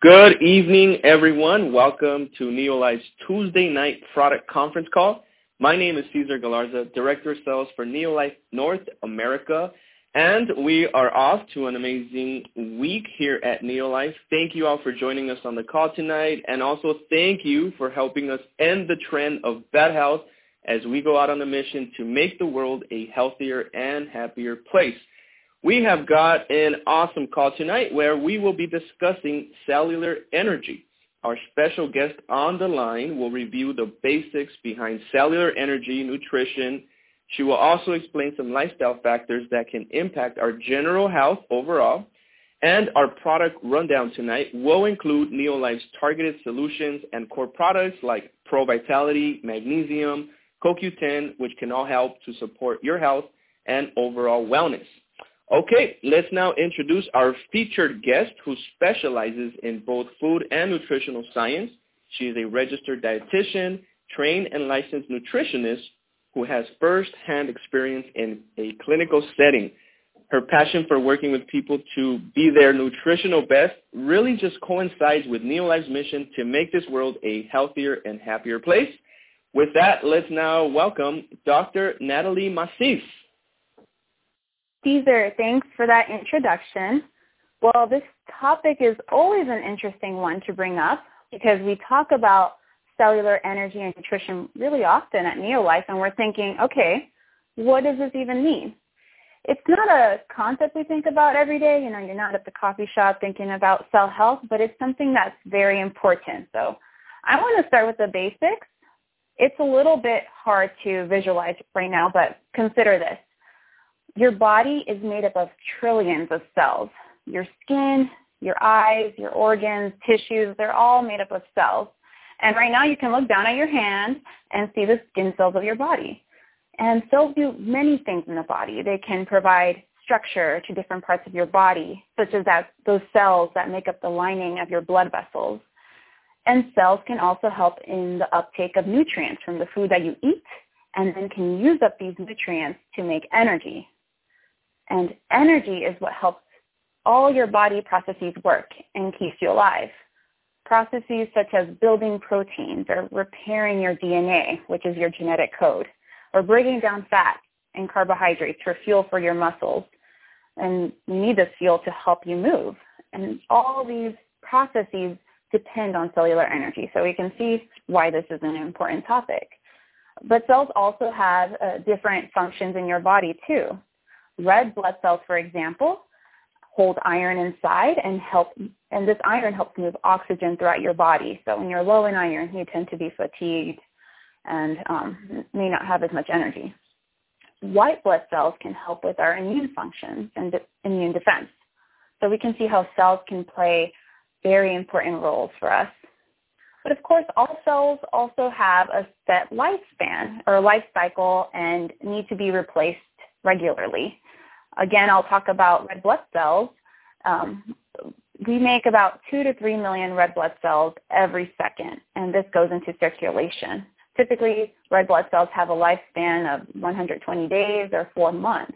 Good evening, everyone. Welcome to Neolife's Tuesday night product conference call. My name is Cesar Galarza, Director of Sales for Neolife North America, and we are off to an amazing week here at Neolife. Thank you all for joining us on the call tonight, and also thank you for helping us end the trend of bad health as we go out on a mission to make the world a healthier and happier place. We have got an awesome call tonight where we will be discussing cellular energy. Our special guest on the line will review the basics behind cellular energy nutrition. She will also explain some lifestyle factors that can impact our general health overall. And our product rundown tonight will include Neolife's targeted solutions and core products like Pro Vitality, Magnesium, CoQ10, which can all help to support your health and overall wellness. Okay, let's now introduce our featured guest who specializes in both food and nutritional science. She is a registered dietitian, trained and licensed nutritionist who has first-hand experience in a clinical setting. Her passion for working with people to be their nutritional best really just coincides with Neolife's mission to make this world a healthier and happier place. With that, let's now welcome Dr. Natalie Masís. Cesar, thanks for that introduction. Well, this topic is always an interesting one to bring up because we talk about cellular energy and nutrition really often at Neolife, and we're thinking, okay, what does this even mean? It's not a concept we think about every day. You know, you're not at the coffee shop thinking about cell health, but it's something that's very important. So I want to start with the basics. It's a little bit hard to visualize right now, but consider this. Your body is made up of trillions of cells. Your skin, your eyes, your organs, tissues, they're all made up of cells. And right now you can look down at your hand and see the skin cells of your body. And cells do many things in the body. They can provide structure to different parts of your body, such as that, those cells that make up the lining of your blood vessels. And cells can also help in the uptake of nutrients from the food that you eat and then can use up these nutrients to make energy, and energy is what helps all your body processes work and keeps you alive. Processes such as building proteins or repairing your DNA, which is your genetic code, or breaking down fat and carbohydrates for fuel for your muscles. And you need this fuel to help you move. And all these processes depend on cellular energy. So we can see why this is an important topic. But cells also have uh, different functions in your body too. Red blood cells, for example, hold iron inside and help, and this iron helps move oxygen throughout your body. So when you're low in iron, you tend to be fatigued and um, may not have as much energy. White blood cells can help with our immune functions and de- immune defense. So we can see how cells can play very important roles for us. But of course, all cells also have a set lifespan or life cycle and need to be replaced regularly. Again, I'll talk about red blood cells. Um, we make about 2 to 3 million red blood cells every second, and this goes into circulation. Typically, red blood cells have a lifespan of 120 days or four months.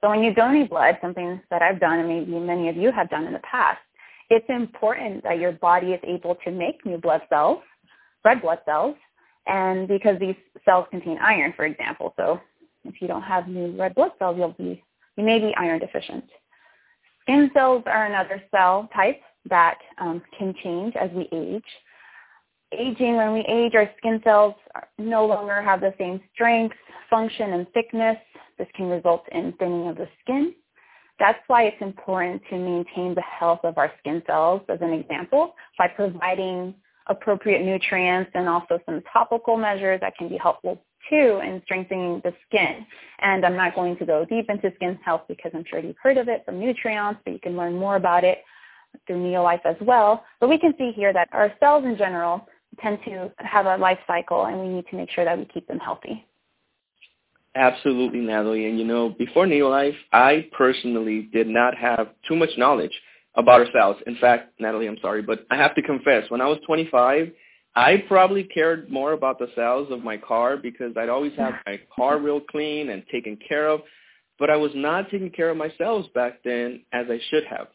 So when you donate blood, something that I've done and maybe many of you have done in the past, it's important that your body is able to make new blood cells, red blood cells, and because these cells contain iron, for example. So if you don't have new red blood cells, you'll be you may be iron deficient. Skin cells are another cell type that um, can change as we age. Aging, when we age, our skin cells no longer have the same strength, function, and thickness. This can result in thinning of the skin. That's why it's important to maintain the health of our skin cells, as an example, by providing appropriate nutrients and also some topical measures that can be helpful too in strengthening the skin. And I'm not going to go deep into skin health because I'm sure you've heard of it from Nutriance, but you can learn more about it through Neolife as well. But we can see here that our cells in general tend to have a life cycle and we need to make sure that we keep them healthy. Absolutely, Natalie. And you know, before Neolife, I personally did not have too much knowledge about our cells. In fact, Natalie, I'm sorry, but I have to confess, when I was 25, I probably cared more about the cells of my car because I'd always have my car real clean and taken care of, but I was not taking care of my cells back then as I should have.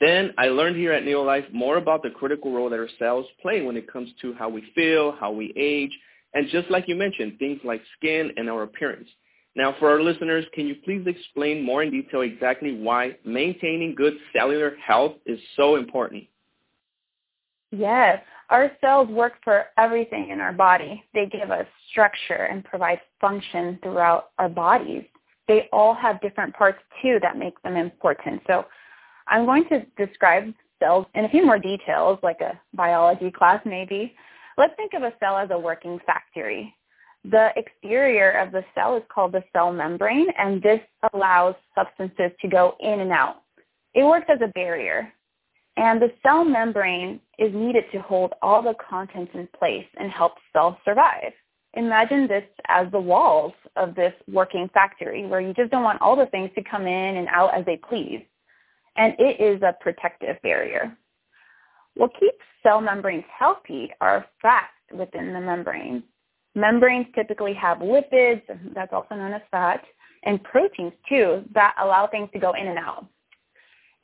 Then I learned here at Neolife more about the critical role that our cells play when it comes to how we feel, how we age, and just like you mentioned, things like skin and our appearance. Now, for our listeners, can you please explain more in detail exactly why maintaining good cellular health is so important? Yes. Our cells work for everything in our body. They give us structure and provide function throughout our bodies. They all have different parts too that make them important. So I'm going to describe cells in a few more details, like a biology class maybe. Let's think of a cell as a working factory. The exterior of the cell is called the cell membrane, and this allows substances to go in and out. It works as a barrier. And the cell membrane is needed to hold all the contents in place and help cells survive. Imagine this as the walls of this working factory where you just don't want all the things to come in and out as they please. And it is a protective barrier. What keeps cell membranes healthy are fats within the membrane. Membranes typically have lipids, that's also known as fat, and proteins too that allow things to go in and out.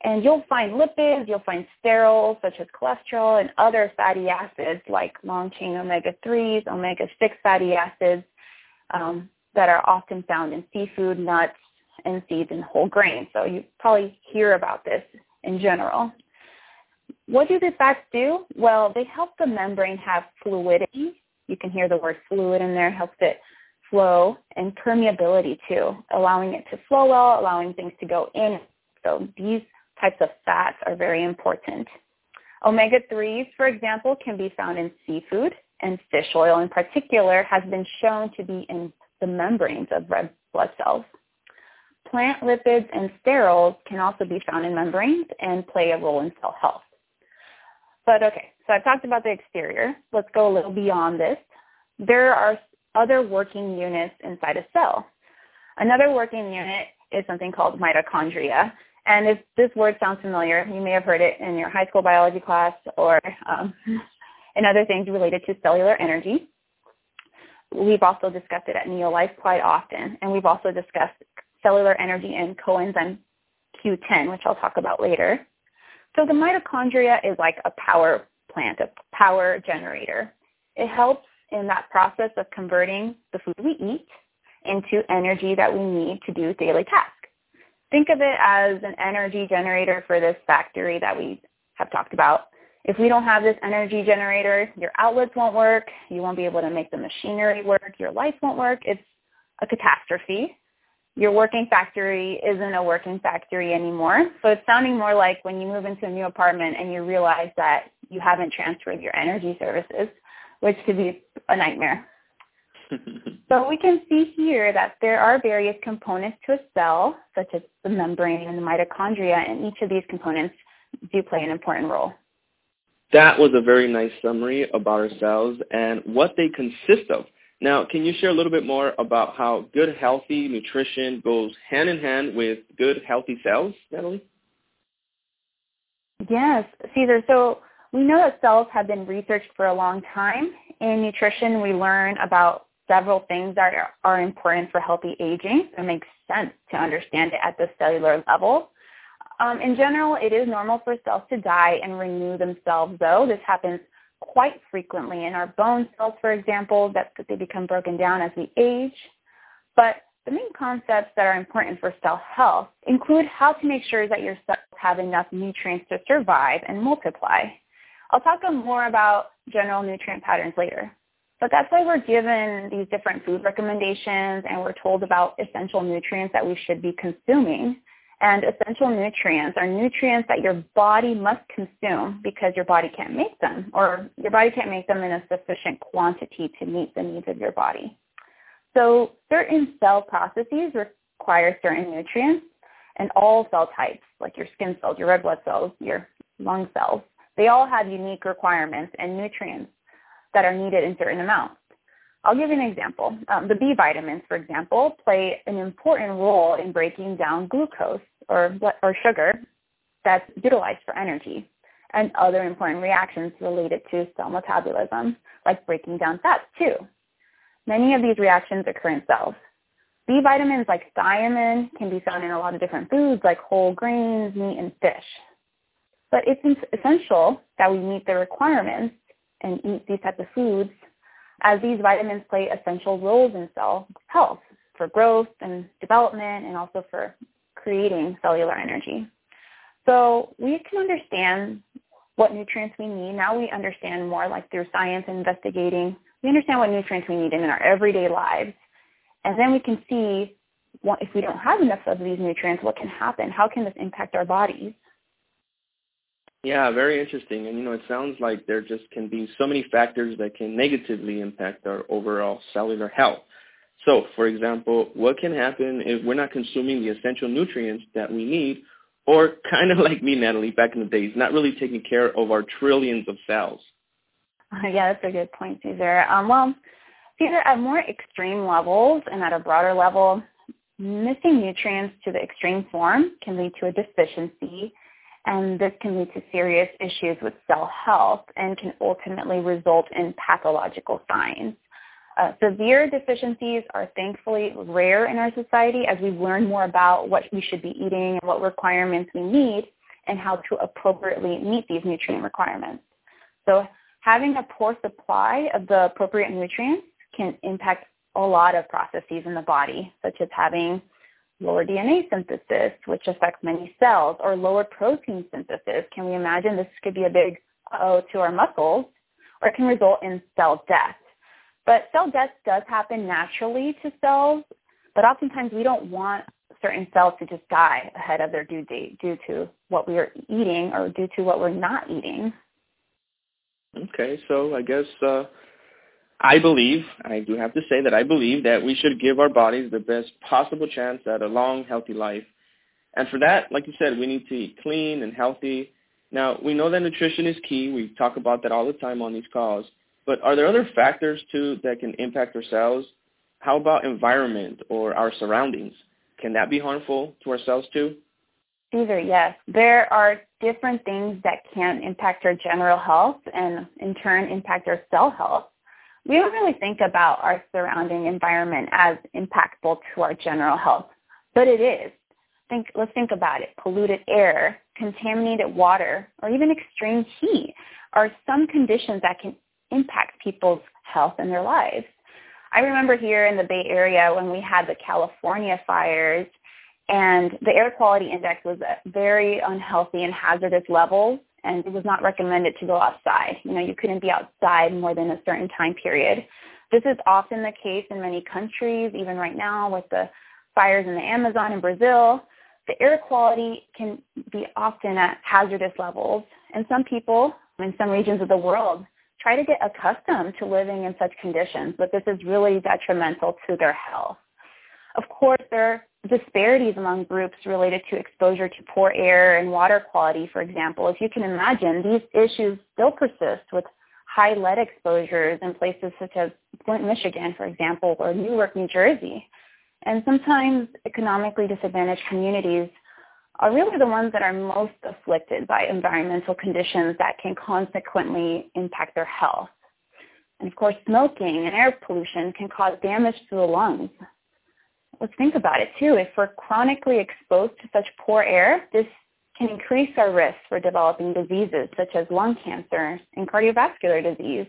And you'll find lipids, you'll find sterols such as cholesterol and other fatty acids like long-chain omega-3s, omega-6 fatty acids um, that are often found in seafood, nuts, and seeds and whole grains. So you probably hear about this in general. What do the fats do? Well, they help the membrane have fluidity. You can hear the word fluid in there, helps it flow, and permeability too, allowing it to flow well, allowing things to go in. So these types of fats are very important. Omega-3s, for example, can be found in seafood, and fish oil in particular has been shown to be in the membranes of red blood cells. Plant lipids and sterols can also be found in membranes and play a role in cell health. But okay, so I've talked about the exterior. Let's go a little beyond this. There are other working units inside a cell. Another working unit is something called mitochondria, and if this word sounds familiar, you may have heard it in your high school biology class or um, in other things related to cellular energy. We've also discussed it at Neolife quite often, and we've also discussed cellular energy in coenzyme Q10, which I'll talk about later. So the mitochondria is like a power plant, a power generator. It helps in that process of converting the food we eat into energy that we need to do daily tasks think of it as an energy generator for this factory that we have talked about. If we don't have this energy generator, your outlets won't work, you won't be able to make the machinery work, your lights won't work. It's a catastrophe. Your working factory isn't a working factory anymore. So it's sounding more like when you move into a new apartment and you realize that you haven't transferred your energy services, which could be a nightmare. so we can see here that there are various components to a cell, such as the membrane and the mitochondria, and each of these components do play an important role. That was a very nice summary about our cells and what they consist of. Now, can you share a little bit more about how good, healthy nutrition goes hand in hand with good, healthy cells, Natalie? Yes, Cesar. So we know that cells have been researched for a long time. In nutrition, we learn about several things that are, are important for healthy aging. It makes sense to understand it at the cellular level. Um, in general, it is normal for cells to die and renew themselves, though. This happens quite frequently in our bone cells, for example, that they become broken down as we age. But the main concepts that are important for cell health include how to make sure that your cells have enough nutrients to survive and multiply. I'll talk more about general nutrient patterns later. But that's why we're given these different food recommendations and we're told about essential nutrients that we should be consuming. And essential nutrients are nutrients that your body must consume because your body can't make them or your body can't make them in a sufficient quantity to meet the needs of your body. So certain cell processes require certain nutrients and all cell types, like your skin cells, your red blood cells, your lung cells, they all have unique requirements and nutrients that are needed in certain amounts. I'll give you an example. Um, the B vitamins, for example, play an important role in breaking down glucose or, or sugar that's utilized for energy and other important reactions related to cell metabolism, like breaking down fats too. Many of these reactions occur in cells. B vitamins like thiamine can be found in a lot of different foods like whole grains, meat, and fish. But it's essential that we meet the requirements and eat these types of foods as these vitamins play essential roles in cell health for growth and development and also for creating cellular energy. So we can understand what nutrients we need. Now we understand more like through science and investigating. We understand what nutrients we need in our everyday lives. And then we can see what, if we don't have enough of these nutrients, what can happen? How can this impact our bodies? Yeah, very interesting. And you know, it sounds like there just can be so many factors that can negatively impact our overall cellular health. So, for example, what can happen if we're not consuming the essential nutrients that we need, or kind of like me, Natalie, back in the days, not really taking care of our trillions of cells? Yeah, that's a good point, Cesar. Um, well, Cesar, at more extreme levels and at a broader level, missing nutrients to the extreme form can lead to a deficiency and this can lead to serious issues with cell health and can ultimately result in pathological signs. Uh, severe deficiencies are thankfully rare in our society as we learn more about what we should be eating and what requirements we need and how to appropriately meet these nutrient requirements. So having a poor supply of the appropriate nutrients can impact a lot of processes in the body, such as having lower DNA synthesis, which affects many cells, or lower protein synthesis. Can we imagine this could be a big oh to our muscles, or it can result in cell death. But cell death does happen naturally to cells, but oftentimes we don't want certain cells to just die ahead of their due date due to what we are eating or due to what we're not eating. Okay, so I guess uh, I believe, I do have to say that I believe that we should give our bodies the best possible chance at a long, healthy life. And for that, like you said, we need to eat clean and healthy. Now, we know that nutrition is key. We talk about that all the time on these calls. But are there other factors, too, that can impact our cells? How about environment or our surroundings? Can that be harmful to our cells, too? Cesar, yes. There are different things that can impact our general health and, in turn, impact our cell health we don't really think about our surrounding environment as impactful to our general health, but it is. Think, let's think about it. Polluted air, contaminated water, or even extreme heat are some conditions that can impact people's health and their lives. I remember here in the Bay Area when we had the California fires and the air quality index was at very unhealthy and hazardous levels and it was not recommended to go outside. You know, you couldn't be outside more than a certain time period. This is often the case in many countries, even right now with the fires in the Amazon in Brazil. The air quality can be often at hazardous levels, and some people in some regions of the world try to get accustomed to living in such conditions, but this is really detrimental to their health. Of course, there disparities among groups related to exposure to poor air and water quality, for example. If you can imagine, these issues still persist with high lead exposures in places such as Flint, Michigan, for example, or Newark, New Jersey. And sometimes economically disadvantaged communities are really the ones that are most afflicted by environmental conditions that can consequently impact their health. And of course, smoking and air pollution can cause damage to the lungs, let's think about it too. If we're chronically exposed to such poor air, this can increase our risk for developing diseases such as lung cancer and cardiovascular disease.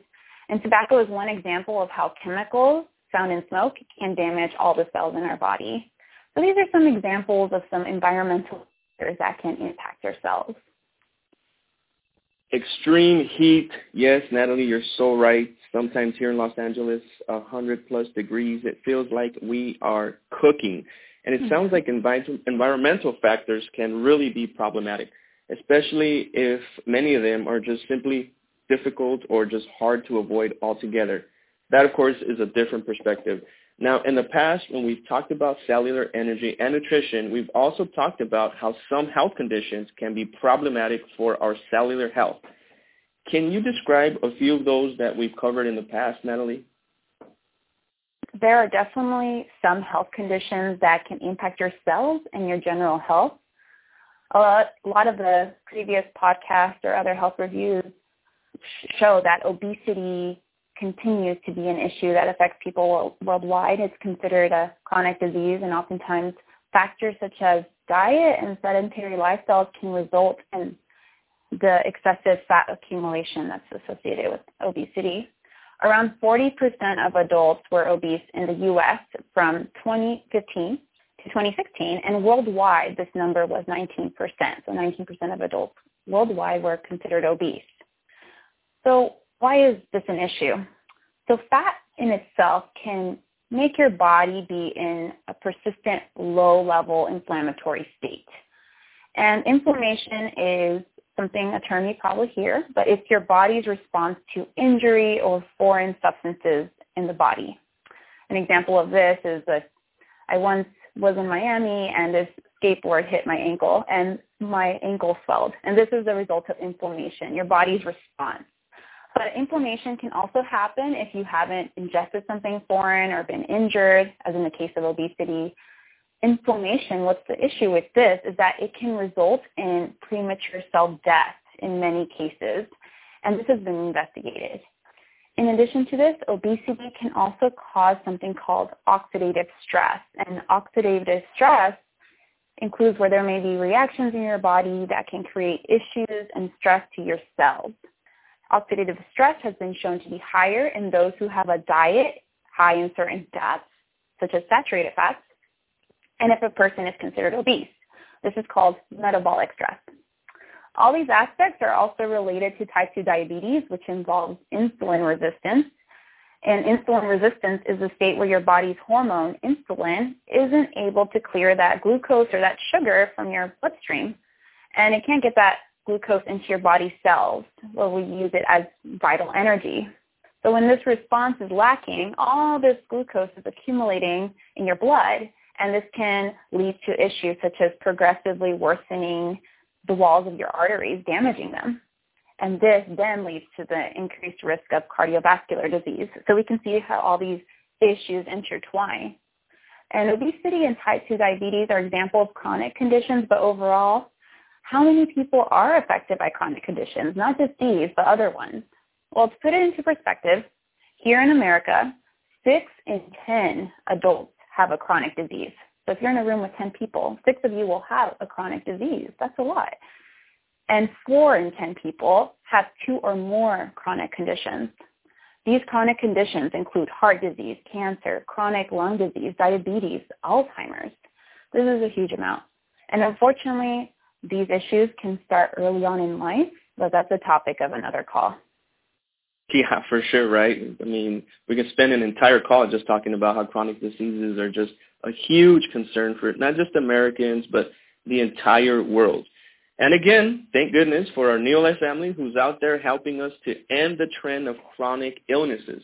And tobacco is one example of how chemicals found in smoke can damage all the cells in our body. So these are some examples of some environmental factors that can impact our cells. Extreme heat. Yes, Natalie, you're so right. Sometimes here in Los Angeles, 100 plus degrees, it feels like we are cooking. And it mm-hmm. sounds like envi- environmental factors can really be problematic, especially if many of them are just simply difficult or just hard to avoid altogether. That, of course, is a different perspective. Now, in the past, when we've talked about cellular energy and nutrition, we've also talked about how some health conditions can be problematic for our cellular health. Can you describe a few of those that we've covered in the past, Natalie? There are definitely some health conditions that can impact your cells and your general health. A lot, of the previous podcasts or other health reviews show that obesity continues to be an issue that affects people worldwide. It's considered a chronic disease, and oftentimes factors such as diet and sedentary lifestyles can result in the excessive fat accumulation that's associated with obesity. Around 40% of adults were obese in the U.S. from 2015 to 2016, and worldwide this number was 19%. So 19% of adults worldwide were considered obese. So why is this an issue? So fat in itself can make your body be in a persistent low-level inflammatory state. And inflammation is something, a term you probably hear, but it's your body's response to injury or foreign substances in the body. An example of this is that I once was in Miami and this skateboard hit my ankle and my ankle swelled. And this is the result of inflammation, your body's response. But inflammation can also happen if you haven't ingested something foreign or been injured, as in the case of obesity. Inflammation, what's the issue with this is that it can result in premature cell death in many cases, and this has been investigated. In addition to this, obesity can also cause something called oxidative stress, and oxidative stress includes where there may be reactions in your body that can create issues and stress to your cells. Oxidative stress has been shown to be higher in those who have a diet high in certain fats, such as saturated fats, and if a person is considered obese. This is called metabolic stress. All these aspects are also related to type 2 diabetes, which involves insulin resistance. And insulin resistance is a state where your body's hormone, insulin, isn't able to clear that glucose or that sugar from your bloodstream. And it can't get that glucose into your body cells where we use it as vital energy. So when this response is lacking, all this glucose is accumulating in your blood, and this can lead to issues such as progressively worsening the walls of your arteries, damaging them. And this then leads to the increased risk of cardiovascular disease. So we can see how all these issues intertwine. And obesity and type 2 diabetes are examples of chronic conditions, but overall, how many people are affected by chronic conditions, not just these, but other ones? Well, to put it into perspective, here in America, 6 in 10 adults have a chronic disease. So if you're in a room with 10 people, 6 of you will have a chronic disease. That's a lot. And 4 in 10 people have two or more chronic conditions. These chronic conditions include heart disease, cancer, chronic lung disease, diabetes, Alzheimer's. This is a huge amount. And unfortunately, these issues can start early on in life, but that's a topic of another call. Yeah, for sure, right? I mean, we can spend an entire call just talking about how chronic diseases are just a huge concern for not just Americans, but the entire world. And again, thank goodness for our Neolife family who's out there helping us to end the trend of chronic illnesses.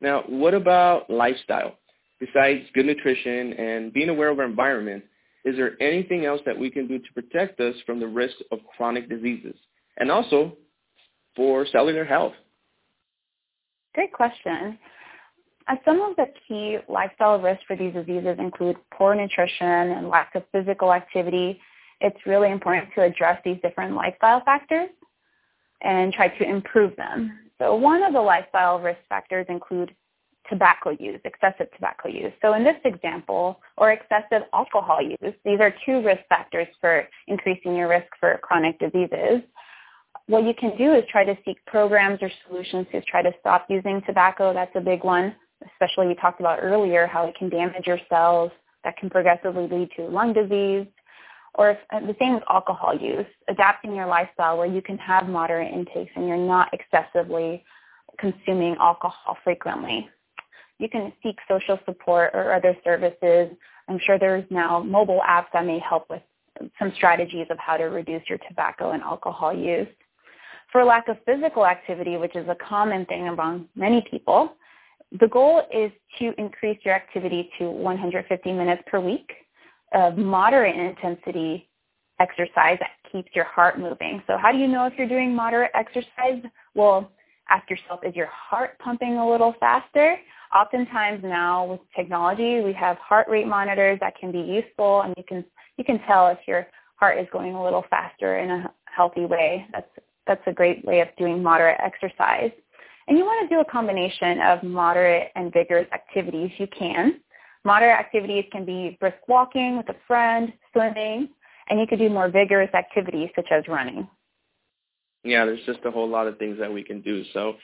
Now, what about lifestyle? Besides good nutrition and being aware of our environment, is there anything else that we can do to protect us from the risk of chronic diseases? And also for cellular health? Great question. Uh, some of the key lifestyle risks for these diseases include poor nutrition and lack of physical activity. It's really important to address these different lifestyle factors and try to improve them. So one of the lifestyle risk factors include tobacco use, excessive tobacco use. So in this example, or excessive alcohol use, these are two risk factors for increasing your risk for chronic diseases. What you can do is try to seek programs or solutions to try to stop using tobacco. That's a big one, especially we talked about earlier how it can damage your cells. That can progressively lead to lung disease. Or if, uh, the same with alcohol use, adapting your lifestyle where you can have moderate intakes and you're not excessively consuming alcohol frequently you can seek social support or other services. I'm sure there's now mobile apps that may help with some strategies of how to reduce your tobacco and alcohol use. For lack of physical activity, which is a common thing among many people, the goal is to increase your activity to 150 minutes per week of moderate intensity exercise that keeps your heart moving. So how do you know if you're doing moderate exercise? Well, ask yourself, is your heart pumping a little faster? Oftentimes now with technology, we have heart rate monitors that can be useful, and you can you can tell if your heart is going a little faster in a healthy way. That's that's a great way of doing moderate exercise. And you want to do a combination of moderate and vigorous activities. You can. Moderate activities can be brisk walking with a friend, swimming, and you could do more vigorous activities such as running. Yeah, there's just a whole lot of things that we can do. So,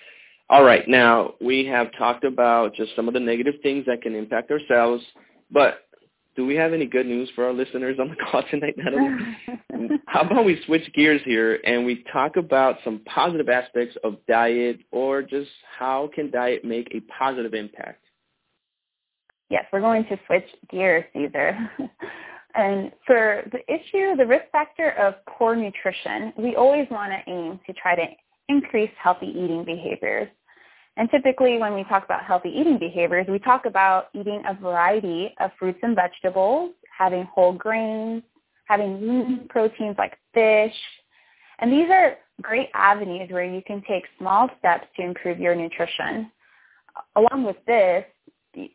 all right, now we have talked about just some of the negative things that can impact ourselves, but do we have any good news for our listeners on the call tonight, Natalie? How about we switch gears here and we talk about some positive aspects of diet or just how can diet make a positive impact? Yes, we're going to switch gears, Cesar. and for the issue, the risk factor of poor nutrition, we always want to aim to try to increase healthy eating behaviors. And typically when we talk about healthy eating behaviors, we talk about eating a variety of fruits and vegetables, having whole grains, having lean proteins like fish. And these are great avenues where you can take small steps to improve your nutrition. Along with this,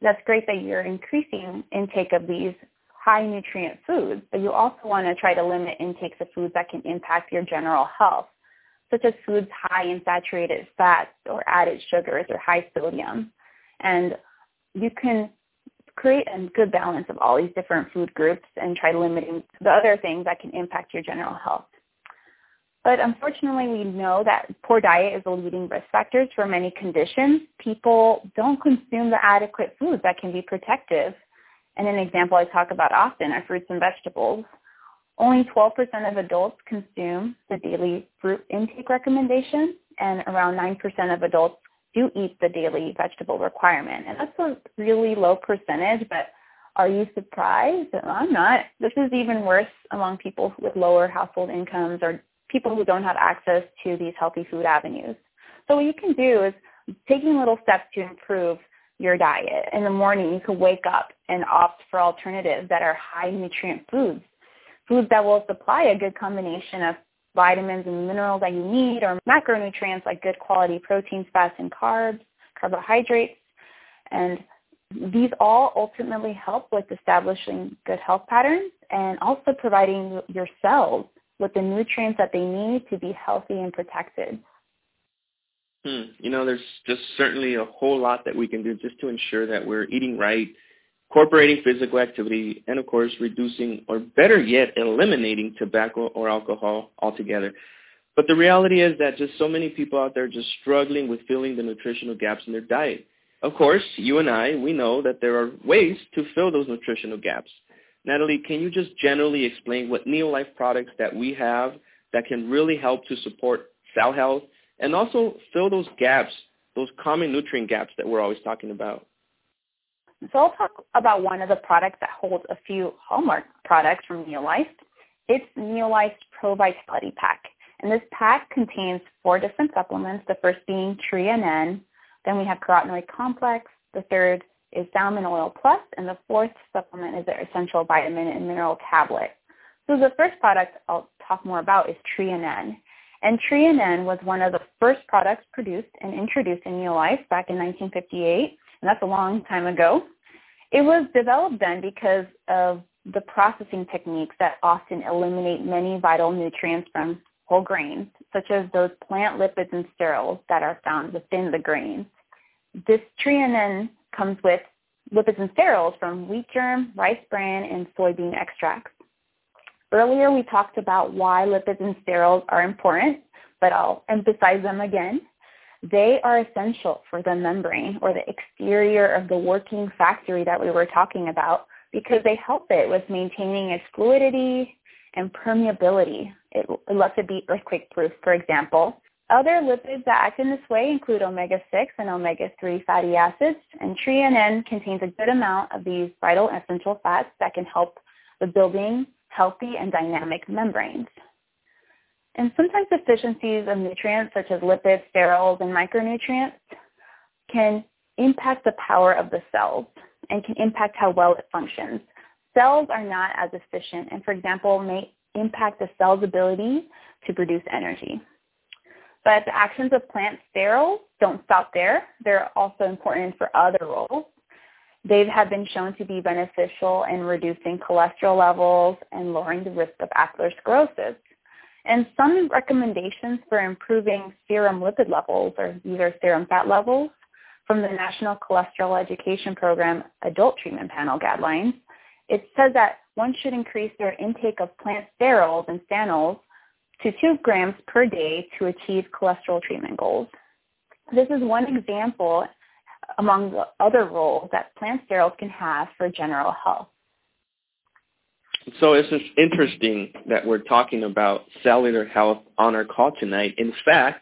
that's great that you're increasing intake of these high nutrient foods, but you also want to try to limit intakes of foods that can impact your general health, such as foods high in saturated fats or added sugars or high sodium. And you can create a good balance of all these different food groups and try limiting the other things that can impact your general health. But unfortunately, we know that poor diet is a leading risk factor for many conditions. People don't consume the adequate foods that can be protective. And an example I talk about often are fruits and vegetables. Only 12% of adults consume the daily fruit intake recommendation, and around 9% of adults do eat the daily vegetable requirement. And that's a really low percentage, but are you surprised? I'm not. This is even worse among people with lower household incomes or people who don't have access to these healthy food avenues. So what you can do is taking little steps to improve your diet. In the morning, you can wake up and opt for alternatives that are high nutrient foods, foods that will supply a good combination of vitamins and minerals that you need or macronutrients like good quality proteins, fats, and carbs, carbohydrates. And these all ultimately help with establishing good health patterns and also providing your cells with the nutrients that they need to be healthy and protected. Hmm. You know, there's just certainly a whole lot that we can do just to ensure that we're eating right, incorporating physical activity, and of course reducing or better yet eliminating tobacco or alcohol altogether. But the reality is that just so many people out there just struggling with filling the nutritional gaps in their diet. Of course, you and I, we know that there are ways to fill those nutritional gaps. Natalie, can you just generally explain what Neolife products that we have that can really help to support cell health and also fill those gaps, those common nutrient gaps that we're always talking about? So I'll talk about one of the products that holds a few hallmark products from Neolife. It's Neolife's Pro Vitality Pack. And this pack contains four different supplements, the first being N. Then we have carotenoid complex. The third is Salmon Oil Plus, and the fourth supplement is their essential vitamin and mineral tablet. So the first product I'll talk more about is N. And N was one of the first products produced and introduced in Neolife back in 1958, and that's a long time ago. It was developed then because of the processing techniques that often eliminate many vital nutrients from whole grains, such as those plant lipids and sterols that are found within the grains. This N comes with lipids and sterols from wheat germ, rice bran, and soybean extracts. Earlier we talked about why lipids and sterols are important, but I'll emphasize them again. They are essential for the membrane or the exterior of the working factory that we were talking about because they help it with maintaining its fluidity and permeability. It, it lets it be earthquake proof, for example. Other lipids that act in this way include omega-6 and omega-3 fatty acids, and Tre-en-en contains a good amount of these vital essential fats that can help the building healthy and dynamic membranes. And sometimes deficiencies of nutrients such as lipids, sterols, and micronutrients can impact the power of the cells and can impact how well it functions. Cells are not as efficient and, for example, may impact the cell's ability to produce energy. But the actions of plant sterols don't stop there. They're also important for other roles. They have been shown to be beneficial in reducing cholesterol levels and lowering the risk of atherosclerosis. And some recommendations for improving serum lipid levels, or these are serum fat levels, from the National Cholesterol Education Program Adult Treatment Panel guidelines, it says that one should increase their intake of plant sterols and stanols to 2 grams per day to achieve cholesterol treatment goals. This is one example among the other roles that plant sterols can have for general health. So it's interesting that we're talking about cellular health on our call tonight. In fact,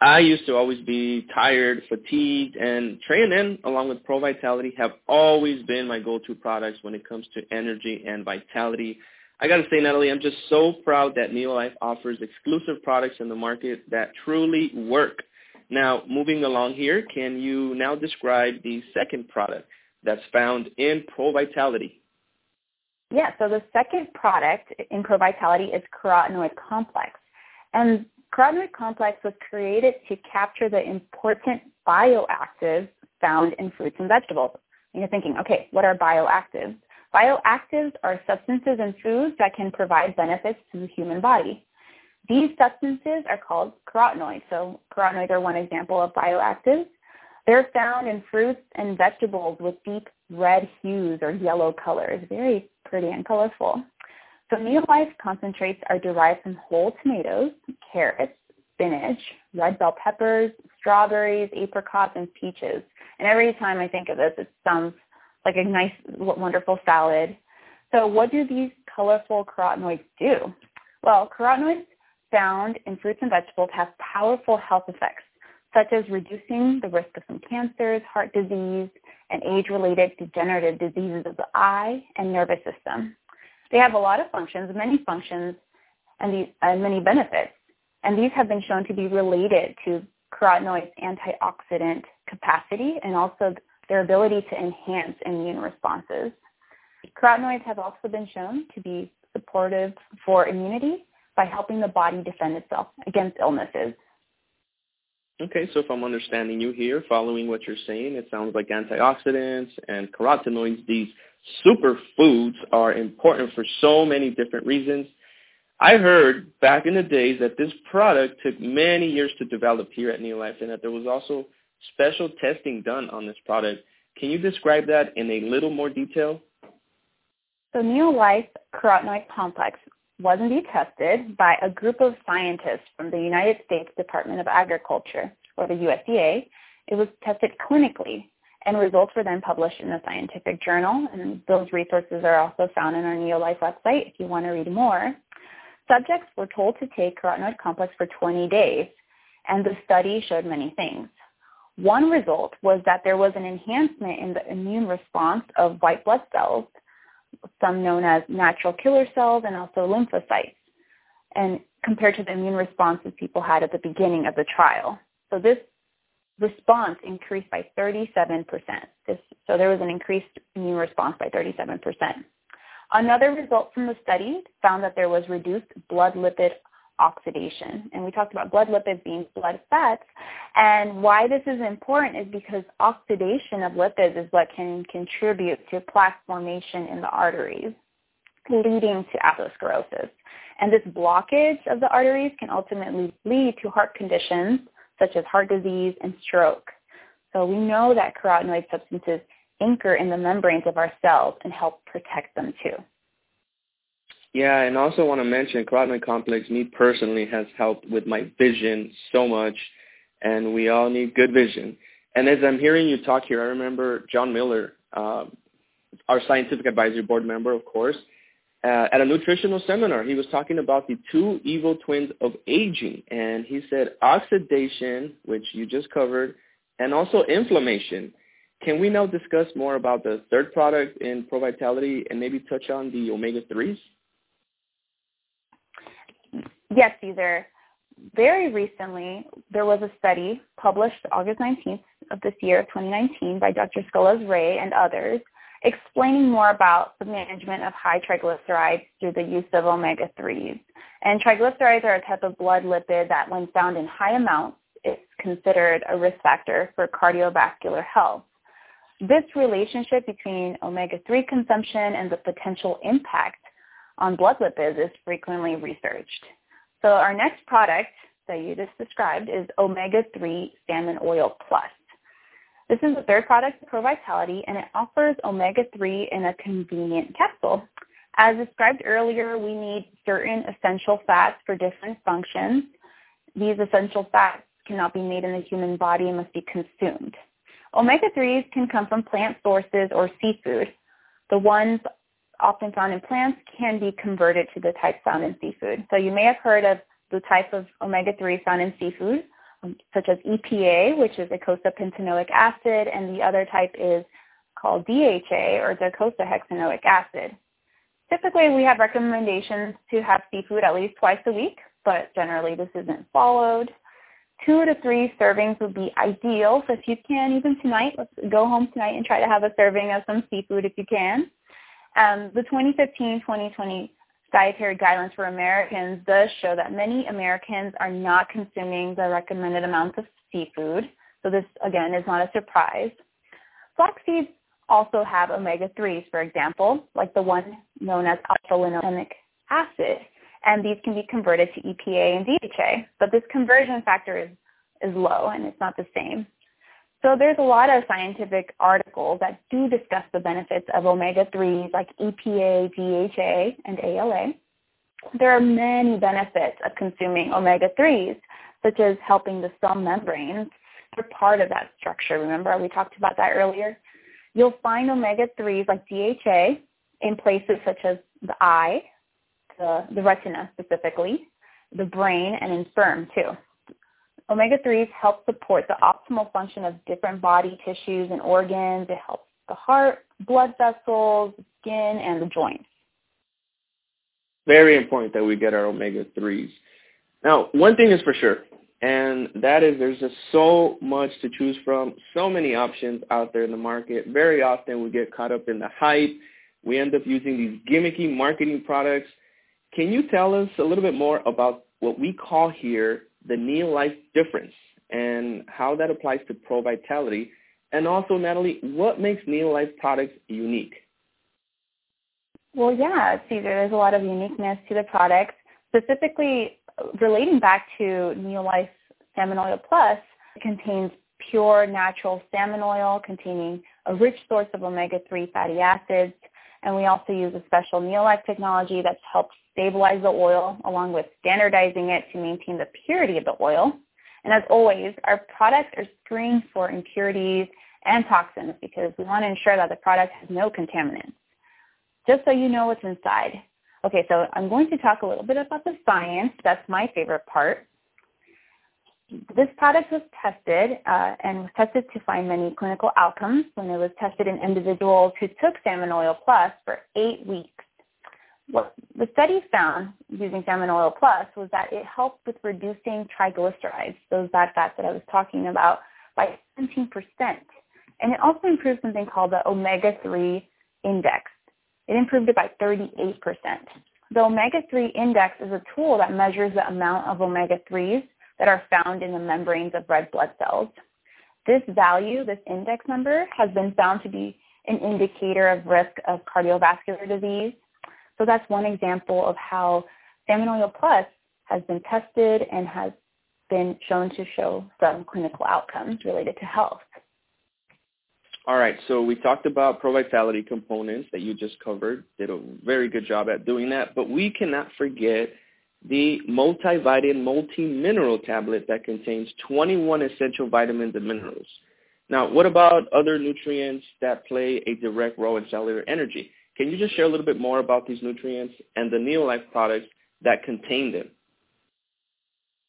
I used to always be tired, fatigued, and Tre-en-en, along with Pro Vitality, have always been my go-to products when it comes to energy and vitality. I got to say, Natalie, I'm just so proud that Neolife offers exclusive products in the market that truly work. Now, moving along here, can you now describe the second product that's found in Pro Vitality? Yeah, so the second product in Pro Vitality is carotenoid complex. And carotenoid complex was created to capture the important bioactives found in fruits and vegetables. And you're thinking, okay, what are bioactives? Bioactives are substances in foods that can provide benefits to the human body. These substances are called carotenoids. So carotenoids are one example of bioactives. They're found in fruits and vegetables with deep red hues or yellow colors, very pretty and colorful. So Neolife concentrates are derived from whole tomatoes, carrots, spinach, red bell peppers, strawberries, apricots, and peaches. And every time I think of this, it sounds like a nice, wonderful salad. So what do these colorful carotenoids do? Well, carotenoids found in fruits and vegetables have powerful health effects, such as reducing the risk of some cancers, heart disease, and age-related degenerative diseases of the eye and nervous system. They have a lot of functions, many functions, and, these, and many benefits. And these have been shown to be related to carotenoids' antioxidant capacity and also their ability to enhance immune responses. Carotenoids have also been shown to be supportive for immunity by helping the body defend itself against illnesses. Okay, so if I'm understanding you here, following what you're saying, it sounds like antioxidants and carotenoids, these superfoods are important for so many different reasons. I heard back in the days that this product took many years to develop here at Neolife and that there was also special testing done on this product. Can you describe that in a little more detail? So Neolife carotenoid complex was indeed tested by a group of scientists from the United States Department of Agriculture, or the USDA. It was tested clinically and results were then published in a scientific journal. And those resources are also found on our Neolife website if you want to read more. Subjects were told to take carotenoid complex for 20 days, and the study showed many things. One result was that there was an enhancement in the immune response of white blood cells, some known as natural killer cells and also lymphocytes, and compared to the immune responses people had at the beginning of the trial. So this response increased by 37%. This, so there was an increased immune response by 37%. Another result from the study found that there was reduced blood lipid oxidation. And we talked about blood lipids being blood fats. And why this is important is because oxidation of lipids is what can contribute to plaque formation in the arteries, leading to atherosclerosis. And this blockage of the arteries can ultimately lead to heart conditions such as heart disease and stroke. So we know that carotenoid substances anchor in the membranes of our cells and help protect them too. Yeah, and also want to mention carotenoid complex, me personally, has helped with my vision so much, and we all need good vision. And as I'm hearing you talk here, I remember John Miller, uh, our scientific advisory board member, of course, uh, at a nutritional seminar. He was talking about the two evil twins of aging, and he said oxidation, which you just covered, and also inflammation. Can we now discuss more about the third product in Pro Vitality and maybe touch on the omega-3s? Yes, Cesar. Very recently, there was a study published August 19th of this year, 2019, by Dr. Skulas-Ray and others explaining more about the management of high triglycerides through the use of omega-3s. And triglycerides are a type of blood lipid that when found in high amounts, is considered a risk factor for cardiovascular health. This relationship between omega-3 consumption and the potential impact on blood lipids is frequently researched. So our next product that you just described is omega-3 salmon oil plus. This is the third product Pro Vitality, and it offers omega-3 in a convenient capsule. As described earlier, we need certain essential fats for different functions. These essential fats cannot be made in the human body and must be consumed. Omega-3s can come from plant sources or seafood. The ones often found in plants can be converted to the types found in seafood. So you may have heard of the type of omega-3 found in seafood, um, such as EPA, which is eicosapentaenoic acid, and the other type is called DHA, or docosahexaenoic acid. Typically, we have recommendations to have seafood at least twice a week, but generally this isn't followed. Two to three servings would be ideal. So if you can, even tonight, let's go home tonight and try to have a serving of some seafood if you can. Um, the 2015-2020 dietary guidelines for Americans does show that many Americans are not consuming the recommended amounts of seafood. So this, again, is not a surprise. Flax seeds also have omega-3s, for example, like the one known as alpha-linolenic acid, and these can be converted to EPA and DHA. But this conversion factor is, is low, and it's not the same. So there's a lot of scientific articles that do discuss the benefits of omega-3s like EPA, DHA, and ALA. There are many benefits of consuming omega-3s, such as helping the cell membranes. They're part of that structure. Remember, we talked about that earlier. You'll find omega-3s like DHA in places such as the eye, the, the retina specifically, the brain, and in sperm too. Omega-3s help support the optimal function of different body tissues and organs. It helps the heart, blood vessels, skin, and the joints. Very important that we get our omega-3s. Now, one thing is for sure, and that is there's just so much to choose from, so many options out there in the market. Very often we get caught up in the hype. We end up using these gimmicky marketing products. Can you tell us a little bit more about what we call here the Neolife difference and how that applies to Pro Vitality? And also, Natalie, what makes Neolife products unique? Well, yeah, Cesar, there's a lot of uniqueness to the products. Specifically, relating back to Neolife Salmon Oil Plus, it contains pure natural salmon oil containing a rich source of omega-3 fatty acids. And we also use a special Neolife technology that's helped stabilize the oil along with standardizing it to maintain the purity of the oil. And as always, our products are screened for impurities and toxins because we want to ensure that the product has no contaminants. Just so you know what's inside. Okay, so I'm going to talk a little bit about the science. That's my favorite part. This product was tested uh, and was tested to find many clinical outcomes when it was tested in individuals who took Salmon Oil Plus for eight weeks. What the study found using salmon oil plus was that it helped with reducing triglycerides, those bad fats that I was talking about, by 17%. And it also improved something called the omega-3 index. It improved it by 38%. The omega-3 index is a tool that measures the amount of omega-3s that are found in the membranes of red blood cells. This value, this index number, has been found to be an indicator of risk of cardiovascular disease, so that's one example of how Salmon Oil Plus has been tested and has been shown to show some clinical outcomes related to health. All right, so we talked about Pro Vitality components that you just covered. Did a very good job at doing that, but we cannot forget the multivitamin multi-mineral tablet that contains 21 essential vitamins and minerals. Now, what about other nutrients that play a direct role in cellular energy? Can you just share a little bit more about these nutrients and the Neolife products that contain them?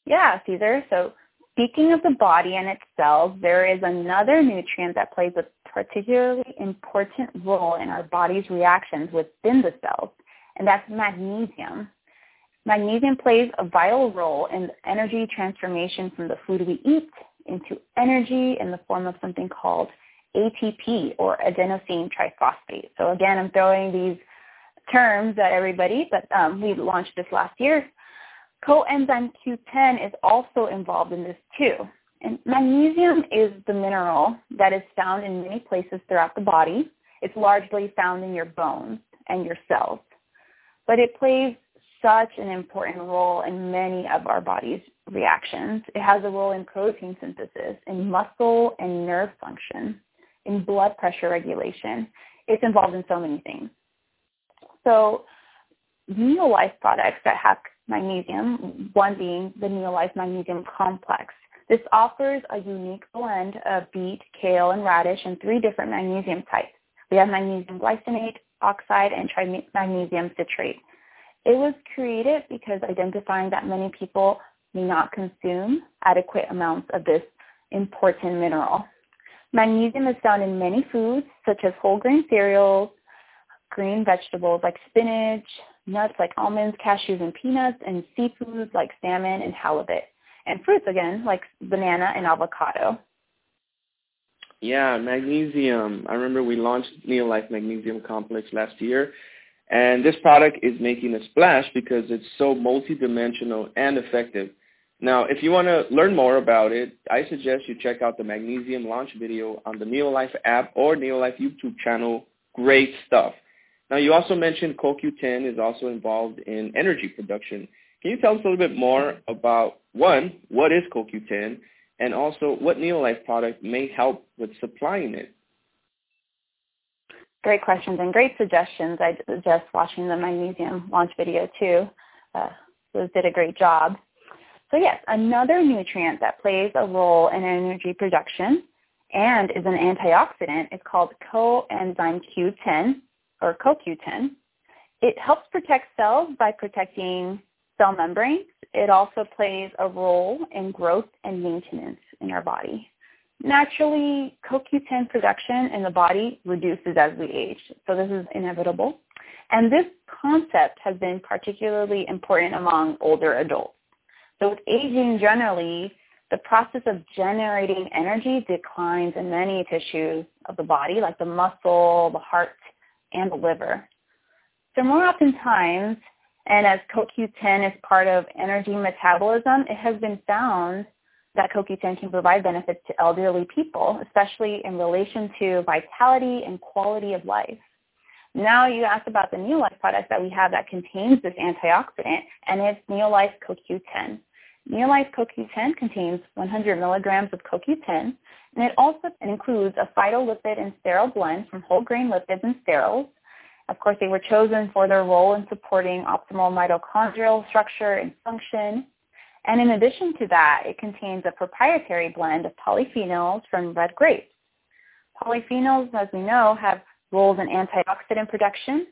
Yeah, Cesar. So speaking of the body and its cells, there is another nutrient that plays a particularly important role in our body's reactions within the cells, and that's magnesium. Magnesium plays a vital role in the energy transformation from the food we eat into energy in the form of something called ATP or adenosine triphosphate. So again, I'm throwing these terms at everybody, but um, we launched this last year. Coenzyme Q10 is also involved in this too. And magnesium is the mineral that is found in many places throughout the body. It's largely found in your bones and your cells. But it plays such an important role in many of our body's reactions. It has a role in protein synthesis, in muscle and nerve function in blood pressure regulation. It's involved in so many things. So Neolife products that have magnesium, one being the Neolife Magnesium Complex. This offers a unique blend of beet, kale, and radish in three different magnesium types. We have magnesium glycinate, oxide, and trimagnesium citrate. It was created because identifying that many people may not consume adequate amounts of this important mineral. Magnesium is found in many foods, such as whole grain cereals, green vegetables like spinach, nuts like almonds, cashews, and peanuts, and seafoods like salmon and halibut, and fruits again like banana and avocado. Yeah, magnesium. I remember we launched Neolife Magnesium Complex last year, and this product is making a splash because it's so multidimensional and effective. Now, if you want to learn more about it, I suggest you check out the magnesium launch video on the Neolife app or Neolife YouTube channel. Great stuff. Now, you also mentioned CoQ10 is also involved in energy production. Can you tell us a little bit more about, one, what is CoQ10, and also what Neolife product may help with supplying it? Great questions and great suggestions. I suggest watching the magnesium launch video too. Uh, Liz did a great job. So yes, another nutrient that plays a role in energy production and is an antioxidant is called coenzyme Q10 or CoQ10. It helps protect cells by protecting cell membranes. It also plays a role in growth and maintenance in our body. Naturally, CoQ10 production in the body reduces as we age, so this is inevitable. And this concept has been particularly important among older adults. So with aging generally, the process of generating energy declines in many tissues of the body, like the muscle, the heart, and the liver. So more often times, and as CoQ10 is part of energy metabolism, it has been found that CoQ10 can provide benefits to elderly people, especially in relation to vitality and quality of life. Now you asked about the Neolife product that we have that contains this antioxidant, and it's Neolife CoQ10. Neolife CoQ10 contains 100 milligrams of CoQ10, and it also includes a phytolipid and sterol blend from whole grain lipids and sterols. Of course, they were chosen for their role in supporting optimal mitochondrial structure and function. And in addition to that, it contains a proprietary blend of polyphenols from red grapes. Polyphenols, as we know, have roles in antioxidant production,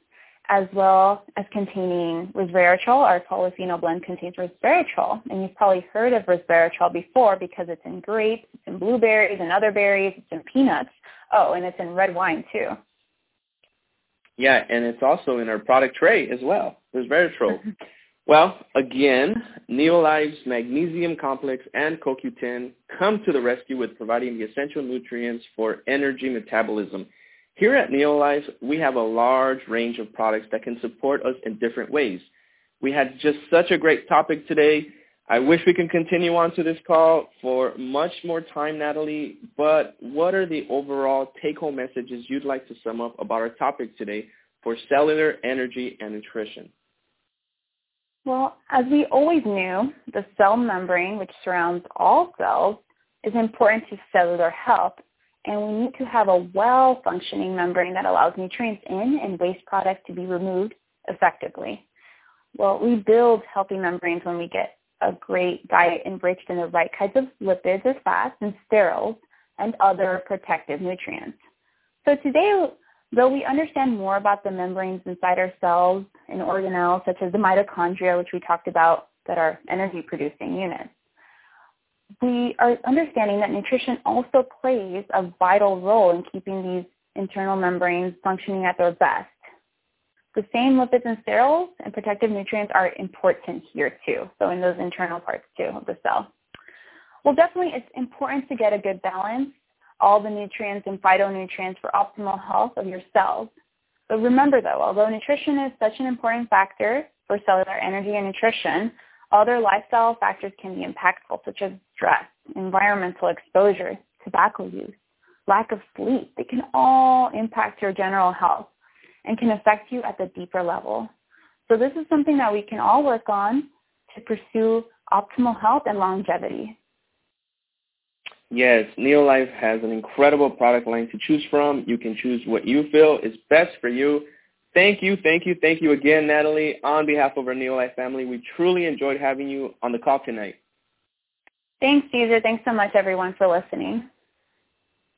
as well as containing resveratrol. Our polyphenol blend contains resveratrol, and you've probably heard of resveratrol before because it's in grapes, it's in blueberries and other berries, it's in peanuts. Oh, and it's in red wine too. Yeah, and it's also in our product Tre as well, resveratrol. Mm-hmm. well, again, Neolife's magnesium complex and CoQ10 come to the rescue with providing the essential nutrients for energy metabolism. Here at Neolife, we have a large range of products that can support us in different ways. We had just such a great topic today. I wish we can continue on to this call for much more time, Natalie, but what are the overall take-home messages you'd like to sum up about our topic today for cellular energy and nutrition? Well, as we always knew, the cell membrane, which surrounds all cells, is important to cellular health and we need to have a well-functioning membrane that allows nutrients in and waste products to be removed effectively. Well, we build healthy membranes when we get a great diet enriched in the right kinds of lipids as fats and sterols and other protective nutrients. So today, though we understand more about the membranes inside our cells and organelles, such as the mitochondria, which we talked about, that are energy-producing units, we are understanding that nutrition also plays a vital role in keeping these internal membranes functioning at their best. The same lipids and sterols and protective nutrients are important here too, so in those internal parts too of the cell. Well, definitely it's important to get a good balance, all the nutrients and phytonutrients for optimal health of your cells. But remember though, although nutrition is such an important factor for cellular energy and nutrition, other lifestyle factors can be impactful, such as stress, environmental exposure, tobacco use, lack of sleep. They can all impact your general health and can affect you at the deeper level. So this is something that we can all work on to pursue optimal health and longevity. Yes, Neolife has an incredible product line to choose from. You can choose what you feel is best for you Thank you, thank you, thank you again, Natalie. On behalf of our Neolife family, we truly enjoyed having you on the call tonight. Thanks, Cesar. Thanks so much, everyone, for listening.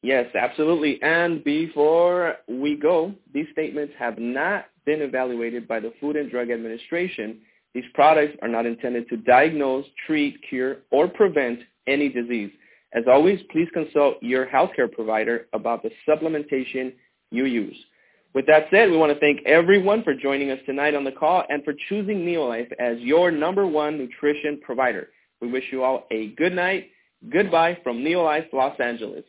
Yes, absolutely. And before we go, these statements have not been evaluated by the Food and Drug Administration. These products are not intended to diagnose, treat, cure, or prevent any disease. As always, please consult your healthcare provider about the supplementation you use. With that said, we want to thank everyone for joining us tonight on the call and for choosing Neolife as your number one nutrition provider. We wish you all a good night. Goodbye from Neolife Los Angeles.